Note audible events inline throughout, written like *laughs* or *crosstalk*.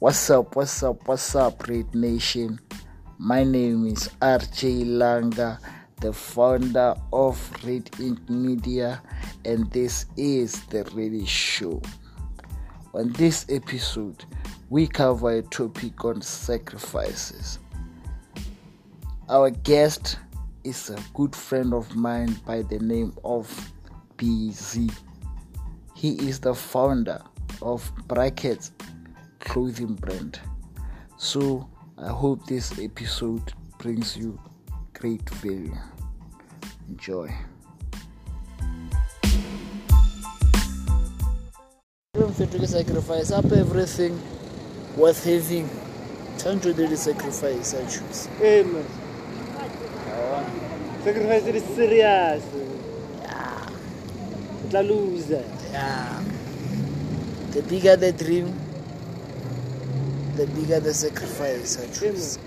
What's up, what's up, what's up, Red Nation? My name is RJ Langa, the founder of Red Ink Media, and this is The Ready Show. On this episode, we cover a topic on sacrifices. Our guest is a good friend of mine by the name of BZ. He is the founder of Brackets clothing brand. So I hope this episode brings you great value. Enjoy. to sacrifice up everything worth having. Time to do the sacrifice I choose. Hey man, sacrifice is serious. Yeah, O tla loser. yeah. The bigger the dream, the bigger the sacrifice I choose.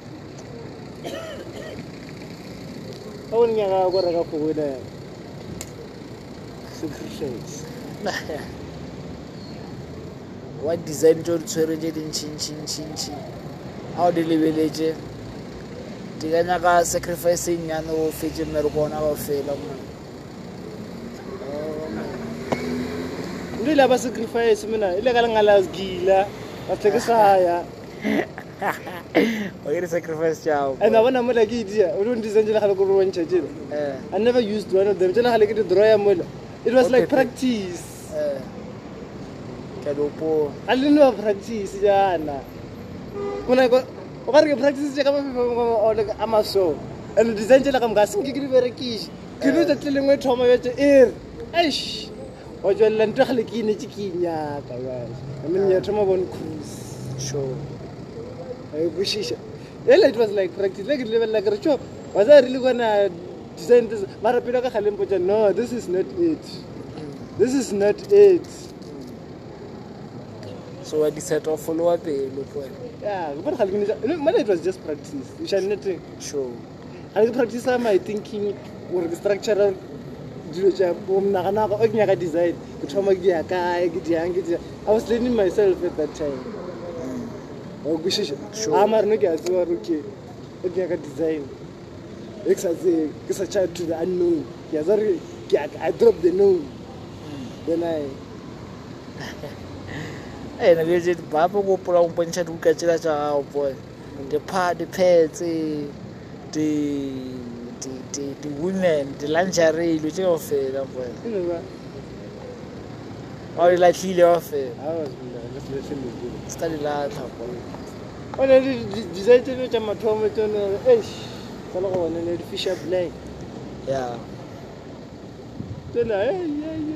*laughs* wa design tso di tshwere tse dintšhintšhintšintši ga o di lebeletse di ka nyaka sacrifice. Nnyane o fetse mmereko ona ba fela mone ntho ile ba sacrifice mena e le ka lengala gila ba tleke saya وغير ساكرفايس تاعو أنا وأنا مولا كي ولو ندي زنجلا خلق روان تشاجيل اي نيفر يوزد وان اوف ذم جلا خلق دي درويا مولا it was like practice. كالوبو علمنا practice جانا كنا وغير practice جا كما في اما سو أنا دي زنجلا كم غاسم كي كري بركيش كلو تتلي مو توما يوت اير إيش وجلن تخلقيني تشكينيا كواش من يتوما بون شو gale ke ine tse ke inyaka guys. I mean ya thoma bon cruise. sure I kwešiša. Ele it was like practice. Like le like chop. Was I really gonna design this? Mara pele ka mpotsa no, this is not it. This is not it. so wa decide follow followa pelo ko wena Yeah, but gale ke ne mana it was just practice. You shall not sure ke practice my thinking gore ke structural dilo tša omnaganaka o ke nyaka design ke thoma ke ya kae ke diang ke diang i was learning myself at that time wakwishisha ama rinogadziwa ruke ndakadizaina ekusazi kusacha to the unknown. Yaza i drop the known. Then i ena kuecheti bhapo kupola kumponyesha ndikugachira chawo pona ndiphetse ndiwomen ndilanjarile uchingafela mpona ga o di latlhile wa fela. I was just listening to it. se ka di latlha o na le design tse dingwe tša mathomo tsone eish sa le go bona le di-fisher ya. Tsela yeah,